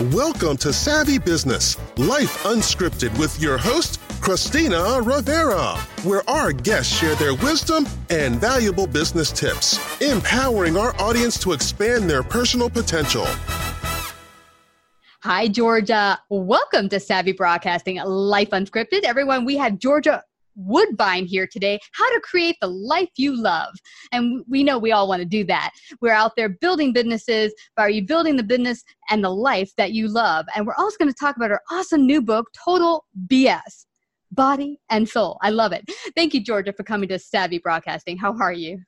Welcome to Savvy Business, Life Unscripted with your host, Christina Rivera, where our guests share their wisdom and valuable business tips, empowering our audience to expand their personal potential. Hi, Georgia. Welcome to Savvy Broadcasting, Life Unscripted. Everyone, we have Georgia Woodbine here today how to create the life you love. And we know we all want to do that. We're out there building businesses, but are you building the business and the life that you love? And we're also going to talk about our awesome new book, Total BS Body and Soul. I love it. Thank you, Georgia, for coming to Savvy Broadcasting. How are you?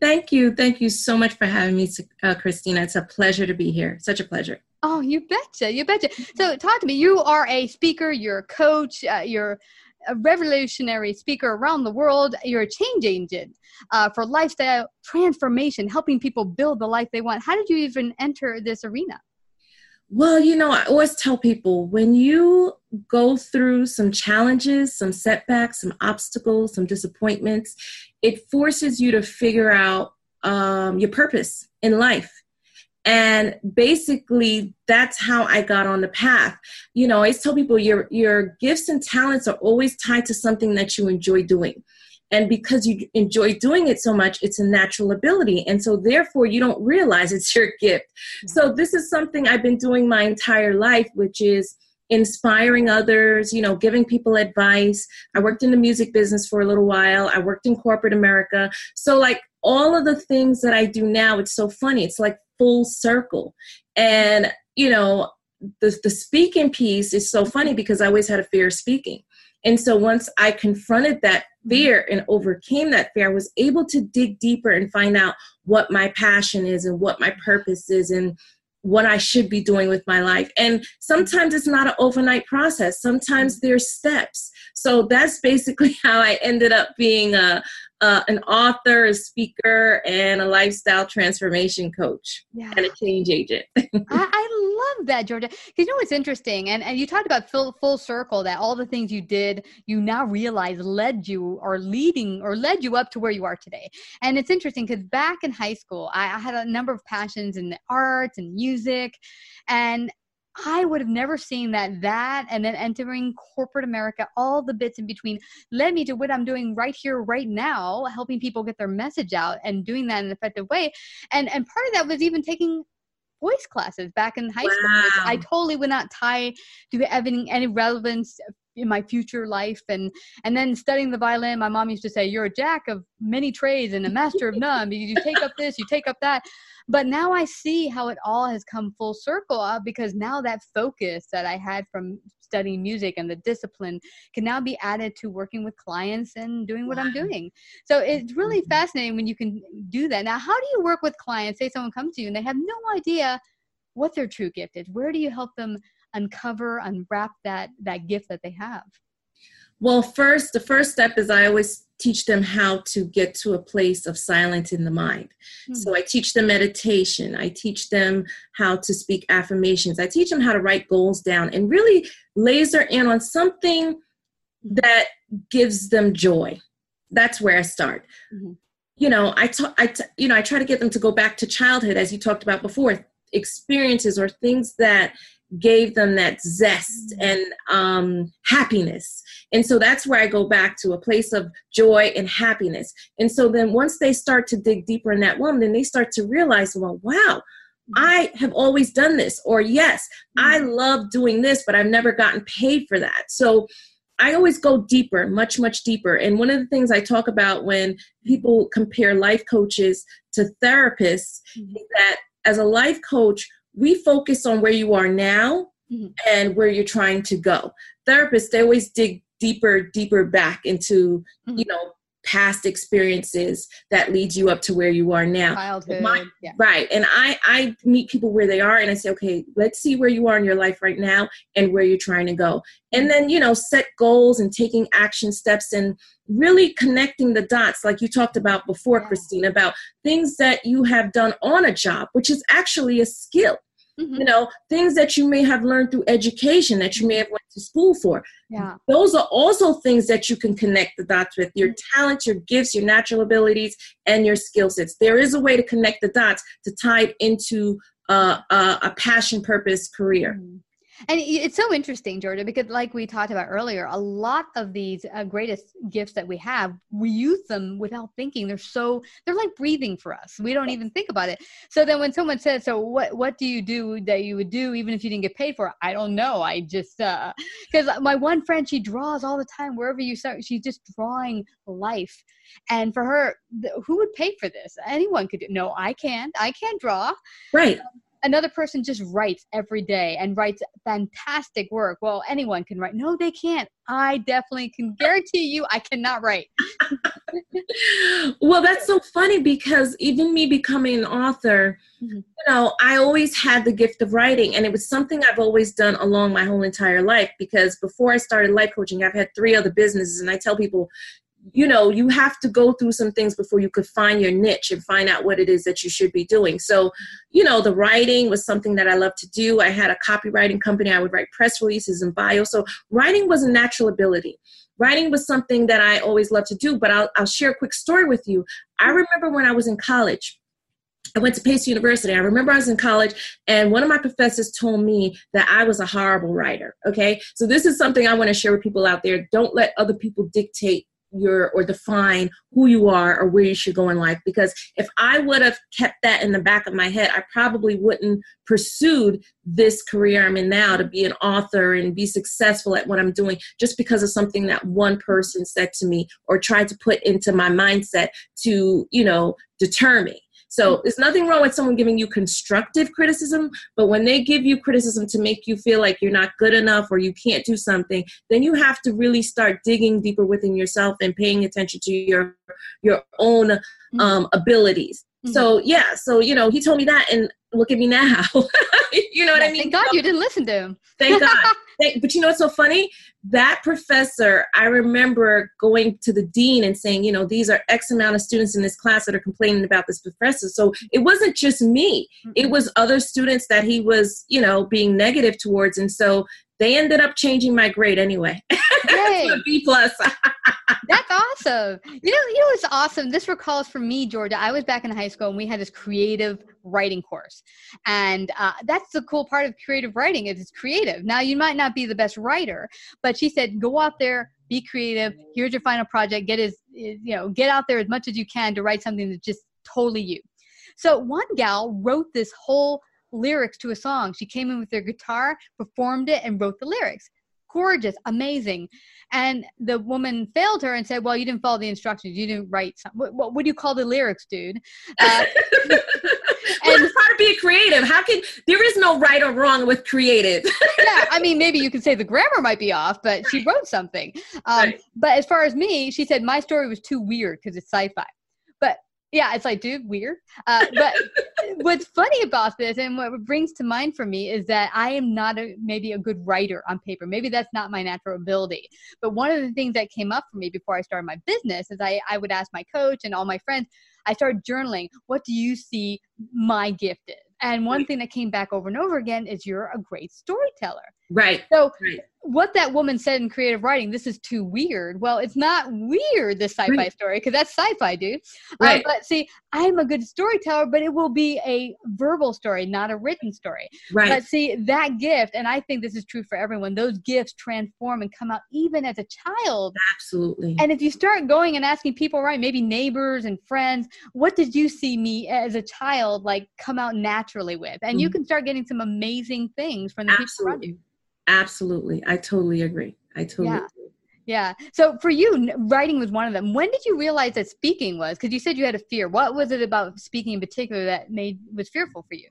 Thank you. Thank you so much for having me, uh, Christina. It's a pleasure to be here. Such a pleasure. Oh, you betcha. You betcha. So, talk to me. You are a speaker, you're a coach, uh, you're a revolutionary speaker around the world. You're a change agent uh, for lifestyle transformation, helping people build the life they want. How did you even enter this arena? Well, you know, I always tell people when you go through some challenges, some setbacks, some obstacles, some disappointments, it forces you to figure out um, your purpose in life and basically that's how i got on the path you know i always tell people your your gifts and talents are always tied to something that you enjoy doing and because you enjoy doing it so much it's a natural ability and so therefore you don't realize it's your gift mm-hmm. so this is something i've been doing my entire life which is inspiring others, you know, giving people advice. I worked in the music business for a little while. I worked in corporate America. So like all of the things that I do now, it's so funny. It's like full circle. And, you know, the, the speaking piece is so funny because I always had a fear of speaking. And so once I confronted that fear and overcame that fear, I was able to dig deeper and find out what my passion is and what my purpose is and what I should be doing with my life. And sometimes it's not an overnight process. Sometimes there's steps. So that's basically how I ended up being a, uh, an author, a speaker, and a lifestyle transformation coach yeah. and a change agent. I, I, love that, Georgia. Because you know what's interesting, and, and you talked about full, full circle that all the things you did, you now realize led you or leading or led you up to where you are today. And it's interesting because back in high school, I, I had a number of passions in the arts and music, and I would have never seen that that and then entering corporate America, all the bits in between led me to what I'm doing right here, right now, helping people get their message out and doing that in an effective way. And and part of that was even taking voice classes back in high wow. school. I totally would not tie to having any relevance in my future life and and then studying the violin my mom used to say you're a jack of many trades and a master of none. You take up this you take up that. But now i see how it all has come full circle uh, because now that focus that i had from studying music and the discipline can now be added to working with clients and doing what wow. i'm doing. So it's really mm-hmm. fascinating when you can do that. Now how do you work with clients? Say someone comes to you and they have no idea what their true gift is. Where do you help them uncover unwrap that that gift that they have? Well first the first step is i always teach them how to get to a place of silence in the mind. Mm-hmm. so i teach them meditation. I teach them how to speak affirmations. I teach them how to write goals down and really laser in on something that gives them joy. That's where i start. Mm-hmm. you know I I, t- I t- you know i try to get them to go back to childhood as you talked about before experiences or things that gave them that zest mm-hmm. and um, happiness. And so that's where I go back to a place of joy and happiness. And so then once they start to dig deeper in that woman, then they start to realize, well, wow, mm-hmm. I have always done this. Or yes, I mm-hmm. love doing this, but I've never gotten paid for that. So I always go deeper, much, much deeper. And one of the things I talk about when people compare life coaches to therapists mm-hmm. is that as a life coach, we focus on where you are now mm-hmm. and where you're trying to go. Therapists, they always dig deeper, deeper back into, mm-hmm. you know, past experiences that leads you up to where you are now childhood My, yeah. right and i i meet people where they are and i say okay let's see where you are in your life right now and where you're trying to go and then you know set goals and taking action steps and really connecting the dots like you talked about before yeah. christine about things that you have done on a job which is actually a skill Mm-hmm. you know things that you may have learned through education that you may have went to school for yeah those are also things that you can connect the dots with your mm-hmm. talents your gifts your natural abilities and your skill sets there is a way to connect the dots to tie it into uh, a, a passion purpose career. Mm-hmm. And it's so interesting, Georgia, because like we talked about earlier, a lot of these uh, greatest gifts that we have, we use them without thinking. They're so they're like breathing for us. We don't even think about it. So then when someone says, "So what what do you do that you would do even if you didn't get paid for it?" I don't know. I just uh cuz my one friend she draws all the time wherever you start. She's just drawing life. And for her, who would pay for this? Anyone could do. No, I can't. I can't draw. Right. Um, another person just writes every day and writes fantastic work. Well, anyone can write. No, they can't. I definitely can guarantee you I cannot write. well, that's so funny because even me becoming an author, mm-hmm. you know, I always had the gift of writing and it was something I've always done along my whole entire life because before I started life coaching, I've had three other businesses and I tell people you know you have to go through some things before you could find your niche and find out what it is that you should be doing. So you know the writing was something that i love to do. I had a copywriting company. I would write press releases and bio. So writing was a natural ability. Writing was something that i always loved to do but i'll, I'll share a quick story with you. I remember when i was in college. I went to Pace University. I remember I was in college, and one of my professors told me that I was a horrible writer. Okay, so this is something I want to share with people out there. Don't let other people dictate your or define who you are or where you should go in life. Because if i would have kept that in the back of my head i probably wouldn't pursued this career i'm in now to be an author and be successful at what i'm doing just because of something that one person said to me or tried to put into my mindset to you know deter me so mm. there's nothing wrong with someone giving you constructive criticism, but when they give you criticism to make you feel like you're not good enough or you can't do something, then you have to really start digging deeper within yourself and paying attention to your your own mm. um, abilities. Mm-hmm. So yeah, so you know, he told me that, and look at me now. you know what yeah, I mean? Thank God you didn't listen to him. Thank God. but you know what's so funny? That professor, I remember going to the dean and saying, you know, these are X amount of students in this class that are complaining about this professor. So it wasn't just me, it mm-hmm. was other students that he was, you know, being negative towards. And so they ended up changing my grade anyway. B plus. That's awesome. You know, you know what's awesome? This recalls for me, Georgia. I was back in high school and we had this creative writing course. And uh, that's the cool part of creative writing is it's creative. Now you might not be the best writer, but she said, go out there, be creative. Here's your final project. Get as, you know, get out there as much as you can to write something that's just totally you. So one gal wrote this whole lyrics to a song. She came in with her guitar, performed it, and wrote the lyrics. Gorgeous, amazing. And the woman failed her and said, Well, you didn't follow the instructions. You didn't write some. What, what, what do you call the lyrics, dude? Uh, and it's hard to be creative. How can there is no right or wrong with creative? yeah, I mean, maybe you could say the grammar might be off, but she wrote something. Um, right. But as far as me, she said my story was too weird because it's sci-fi. Yeah, it's like, dude, weird. Uh, but what's funny about this and what brings to mind for me is that I am not a, maybe a good writer on paper. Maybe that's not my natural ability. But one of the things that came up for me before I started my business is I, I would ask my coach and all my friends, I started journaling, what do you see my gift is? And one thing that came back over and over again is you're a great storyteller. Right. So right what that woman said in creative writing, this is too weird. Well, it's not weird, this sci fi right. story, because that's sci fi, dude. Uh, right. Uh, but see, I'm a good storyteller, but it will be a verbal story, not a written story. Right. But see, that gift, and I think this is true for everyone, those gifts transform and come out even as a child. Absolutely. And if you start going and asking people, right, maybe neighbors and friends, what did you see me as a child like come out naturally with? And mm-hmm. you can start getting some amazing things from the Absolutely. people around you. Absolutely. I totally agree. I totally yeah. agree. Yeah. So for you, writing was one of them. When did you realize that speaking was? Because you said you had a fear. What was it about speaking in particular that made was fearful for you?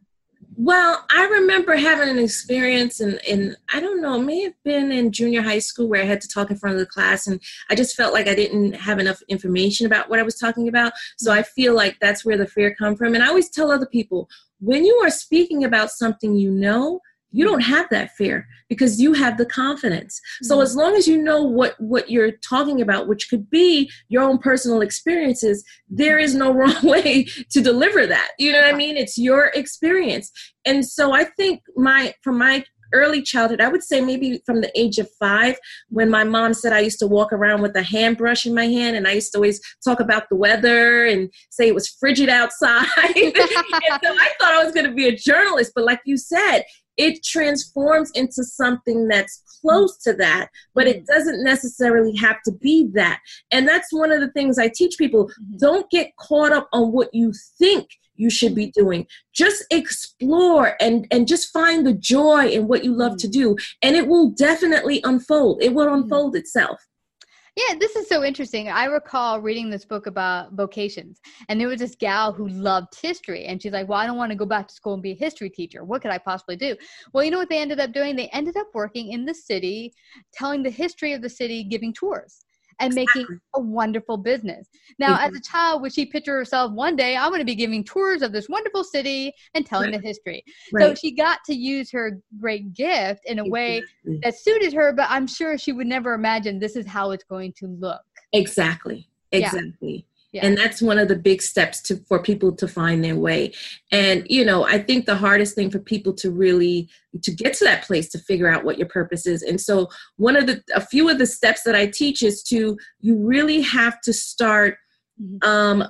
Well, I remember having an experience in, in I don't know, it may have been in junior high school where I had to talk in front of the class and I just felt like I didn't have enough information about what I was talking about. So I feel like that's where the fear come from. And I always tell other people, when you are speaking about something you know, you don't have that fear because you have the confidence so mm-hmm. as long as you know what what you're talking about which could be your own personal experiences there is no wrong way to deliver that you know what i mean it's your experience and so i think my from my early childhood. I would say maybe from the age of five, when my mom said I used to walk around with a hand brush in my hand, and I used to always talk about the weather and say it was frigid outside. and so I thought I was going to be a journalist, but like you said, it transforms into something that's close to that, but it mm-hmm. doesn't necessarily have to be that. And that's one of the things I teach people. Mm-hmm. Don't get caught up on what you think you should be doing. Just explore and and just find the joy in what you love mm-hmm. to do and it will definitely unfold. It will unfold itself. Yeah, this is so interesting. I recall reading this book about vocations, and there was this gal who loved history, and she's like, "Well, I don't want to go back to school and be a history teacher. What could I possibly do?" Well, you know what they ended up doing? They ended up working in the city, telling the history of the city, giving tours and exactly. making a wonderful business. Now, mm-hmm. as a child, would she picture herself one day, I'm going to be giving tours of this wonderful city and telling right. the history? Right. So she got to use her great gift in a way that suited her, but I'm sure she would never imagine this is how it's going to look. Exactly. Exactly. Yeah. Yeah. And that's one of the big steps to for people to find their way. And you know, I think the hardest thing for people to really to get to that place to figure out what your purpose is. And so one of the a few of the steps that I teach is to you really have to start mm-hmm. um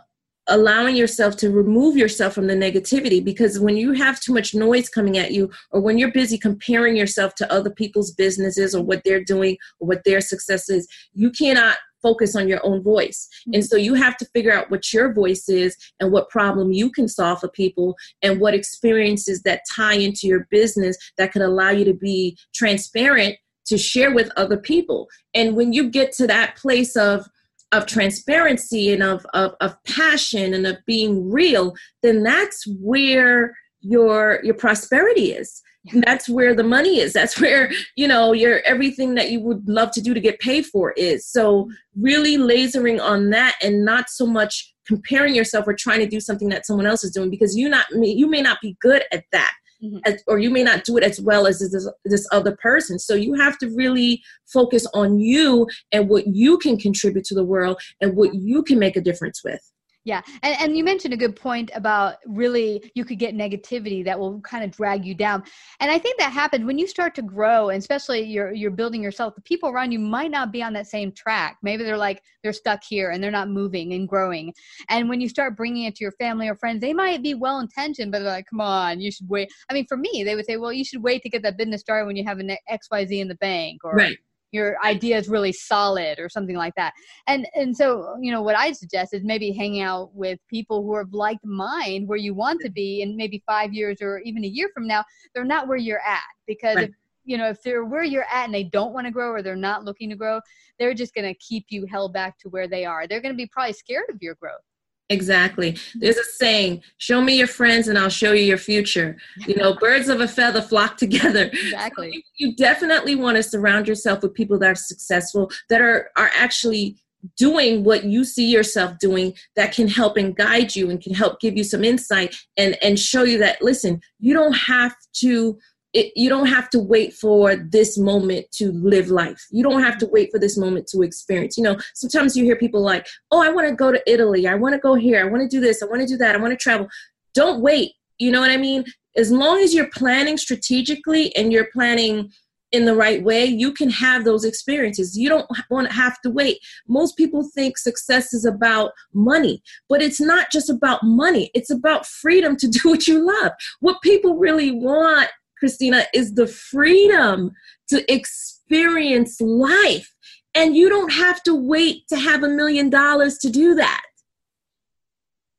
allowing yourself to remove yourself from the negativity because when you have too much noise coming at you or when you're busy comparing yourself to other people's businesses or what they're doing or what their success is you cannot focus on your own voice. Mm-hmm. And so you have to figure out what your voice is and what problem you can solve for people and what experiences that tie into your business that could allow you to be transparent to share with other people. And when you get to that place of of transparency and of, of, of passion and of being real, then that's where your your prosperity is that's where the money is. That's where you know your everything that you would love to do to get paid for is. So really lasering on that and not so much comparing yourself or trying to do something that someone else is doing because you not you may not be good at that mm-hmm. as, or you may not do it as well as this, this other person. So you have to really focus on you and what you can contribute to the world and what you can make a difference with yeah. And, and you mentioned a good point about really you could get negativity that will kind of drag you down. And I think that happens when you start to grow, and especially you're, you're building yourself, the people around you might not be on that same track. Maybe they're like, they're stuck here and they're not moving and growing. And when you start bringing it to your family or friends, they might be well intentioned, but they're like, come on, you should wait. I mean, for me, they would say, well, you should wait to get that business started when you have an XYZ in the bank or, right your idea is really solid or something like that. And and so you know what i suggest is maybe hanging out with people who are of like mind where you want to be and maybe five years or even a year from now they're not where you're at. Because right. if, you know if they're where you're at and they don't want to grow or they're not looking to grow they're just going to keep you held back to where they are. They're going to be probably scared of your growth Exactly. There's a saying, show me your friends and I'll show you your future. You know, birds of a feather flock together. Exactly. So you, you definitely want to surround yourself with people that are successful, that are, are actually doing what you see yourself doing that can help and guide you and can help give you some insight and and show you that listen you don't have to it, you don't have to wait for this moment to live life. You don't have to mm-hmm. wait for this moment to experience. You know, sometimes you hear people like, oh, I want to go to Italy. I want to go here. I want to do this. I want to do that. I want to travel. Don't wait. You know what I mean? As long as you're planning strategically and you're planning in the right way, you can have those experiences. You don't want to have to wait. Most people think success is about money, but it's not just about money. It's about freedom to do what you love. What people really want Christina, is the freedom to experience life. And you don't have to wait to have a million dollars to do that.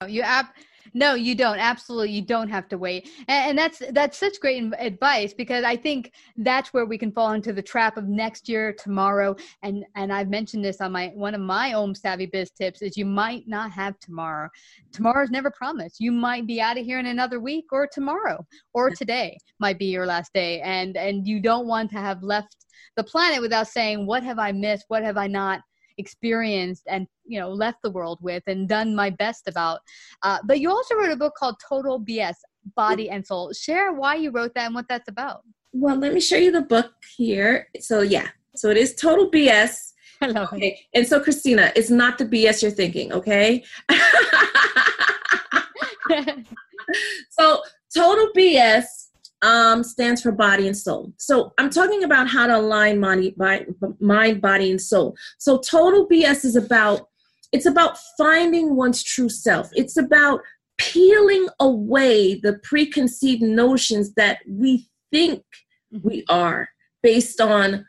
You ab- no, you don't. Absolutely, you don't have to wait. And, and, that's that's such great advice because I think that's where we can fall into the trap of next year, tomorrow. And and I've mentioned this on my one of my own savvy biz tips is you might not have tomorrow. Tomorrow's never promised. You might be out of here in another week or tomorrow or today might be your last day. And and you don't want to have left the planet without saying what have I missed? What have I not experienced and you know left the world with and done my best about. Uh, but you also wrote a book called total bs body and soul. Share why you wrote that and what that's about. Well let me show you the book here. So yeah. So it is total bs okay it. and so christina it's not the bs you're thinking okay? So total bs um, stands for body and soul. So I'm talking about how to align mind, mind, body, and soul. So total BS is about it's about finding one's true self. It's about peeling away the preconceived notions that we think we are based on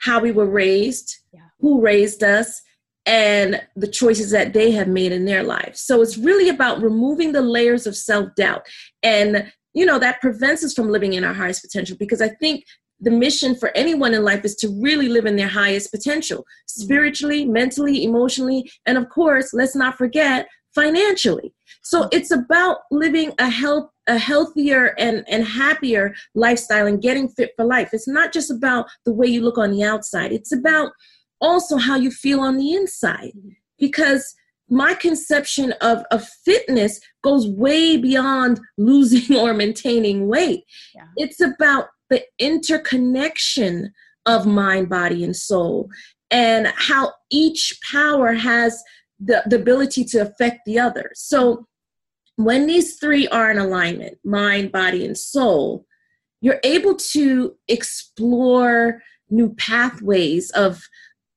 how we were raised, yeah. who raised us, and the choices that they have made in their lives. So it's really about removing the layers of self doubt. And, you know, that prevents us from living in our highest potential because I think the mission for anyone in life is to really live in their highest potential mm-hmm. spiritually, mentally, emotionally, and of course, let's not forget financially. So mm-hmm. it's about living a health a healthier and, and happier lifestyle and getting fit for life. It's not just about the way you look on the outside. It's about also how you feel on the inside because my conception of, of fitness goes way beyond losing or maintaining weight. Yeah. It's about the interconnection of mind, body, and soul, and how each power has the, the ability to affect the other. So, when these three are in alignment mind, body, and soul you're able to explore new pathways of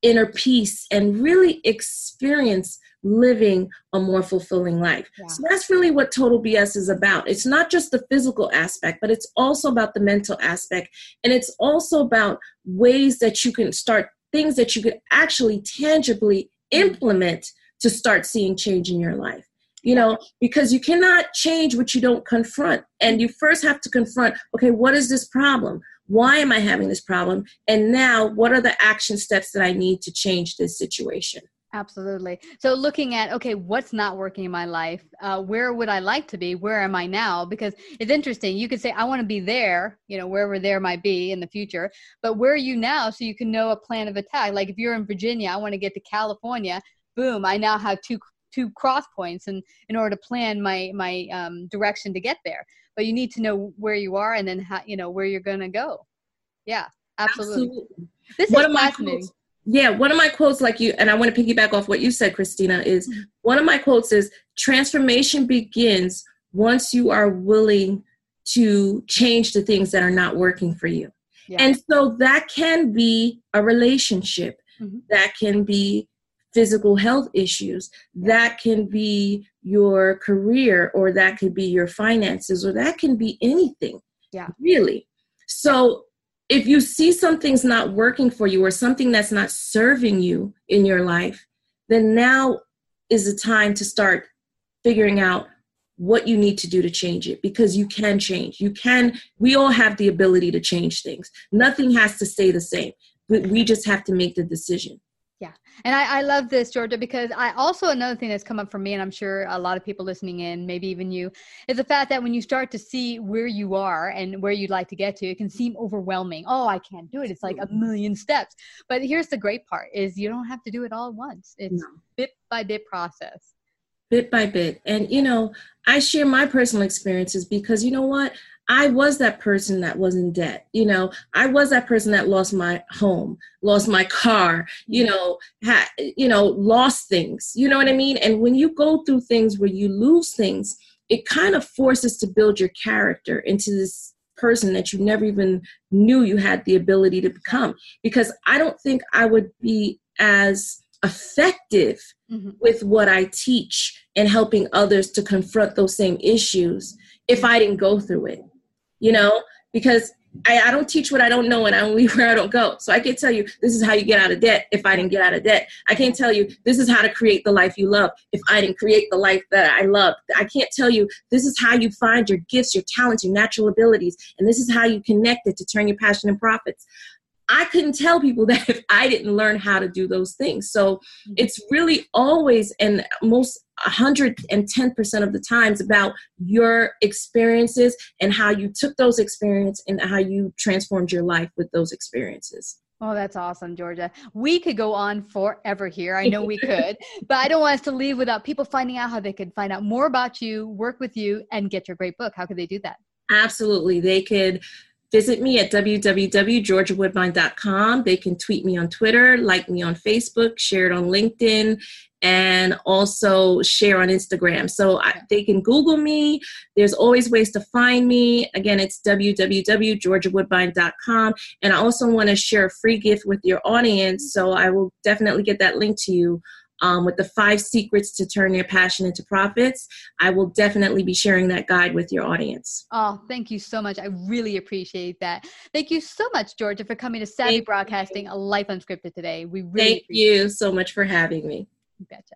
inner peace and really experience living a more fulfilling life. Yeah. So that's really what total BS is about. It's not just the physical aspect, but it's also about the mental aspect. And it's also about ways that you can start things that you could actually tangibly mm-hmm. implement to start seeing change in your life. You know, because you cannot change what you don't confront. And you first have to confront okay, what is this problem? Why am I having this problem? And now, what are the action steps that I need to change this situation? Absolutely. So, looking at, okay, what's not working in my life? Uh, where would I like to be? Where am I now? Because it's interesting. You could say, I want to be there, you know, wherever there might be in the future, but where are you now so you can know a plan of attack? Like if you're in Virginia, I want to get to California, boom, I now have two two cross points and in order to plan my my um, direction to get there but you need to know where you are and then how you know where you're to go yeah absolutely, absolutely. this is fascinating yeah one of my quotes like you and i want to piggyback off what you said christina is mm-hmm. one of my quotes is transformation begins once you are willing to change the things that are not working for you yeah. and so that can be a relationship mm-hmm. that can be physical health issues. That can be your career, or that could be your finances, or that can be anything. Yeah. Really. So if you see something's not working for you or something that's not serving you in your life, then now is the time to start figuring out what you need to do to change it because you can change. You can, we all have the ability to change things. Nothing has to stay the same, but we just have to make the decision. Yeah. And I, I love this, Georgia, because I also, another thing that's come up for me, and I'm sure a lot of people listening in, maybe even you, is the fact that when you start to see where you are and where you'd like to get to, it can seem overwhelming. Oh, I can't do it. It's like a million steps. But here's the great part is you don't have to do it all at once. It's no. bit by bit process. Bit by bit. And, you know, I share my personal experiences because, you know what? I was that person that was in debt. You know, I was that person that lost my home, lost my car, you know, had, you know, lost things. You know what I mean? And when you go through things where you lose things, it kind of forces to build your character into this person that you never even knew you had the ability to become. Because I don't think I would be as effective mm-hmm. with what I teach and helping others to confront those same issues if I didn't go through it you know, because I, I, don't teach what I don't know and I don't leave where I don't go. So I can't tell you this is how you get out of debt if I didn't get out of debt. I can't tell you this is how to create the life you love if I didn't create the life that I love. I can't tell you this is how you find your gifts, your talents, your natural abilities, and this is how you connect it to turn your passion in profits. I couldn't tell people that if I didn't learn how to do those things. So mm-hmm. it's really always and most 110% of the times about your experiences and how you took those experiences and how you transformed your life with those experiences. Oh, that's awesome, Georgia. We could go on forever here. I know we could, but I don't want us to leave without people finding out how they could find out more about you, work with you, and get your great book. How could they do that? Absolutely. They could visit me at www.georgiawoodbine.com. They can tweet me on Twitter, like me on Facebook, share it on LinkedIn, and also share on Instagram. So I, they can Google me. There's always ways to find me. Again, it's www.georgiawoodbine.com. And I also want to share a free gift with your audience. So I will definitely get that link to you um, with the five secrets to turn your passion into profits. I will definitely be sharing that guide with your audience. Oh, thank you so much. I really appreciate that. Thank you so much, Georgia, for coming to Savvy thank Broadcasting, you. a life unscripted today. We really thank you so much for having me. Betcha.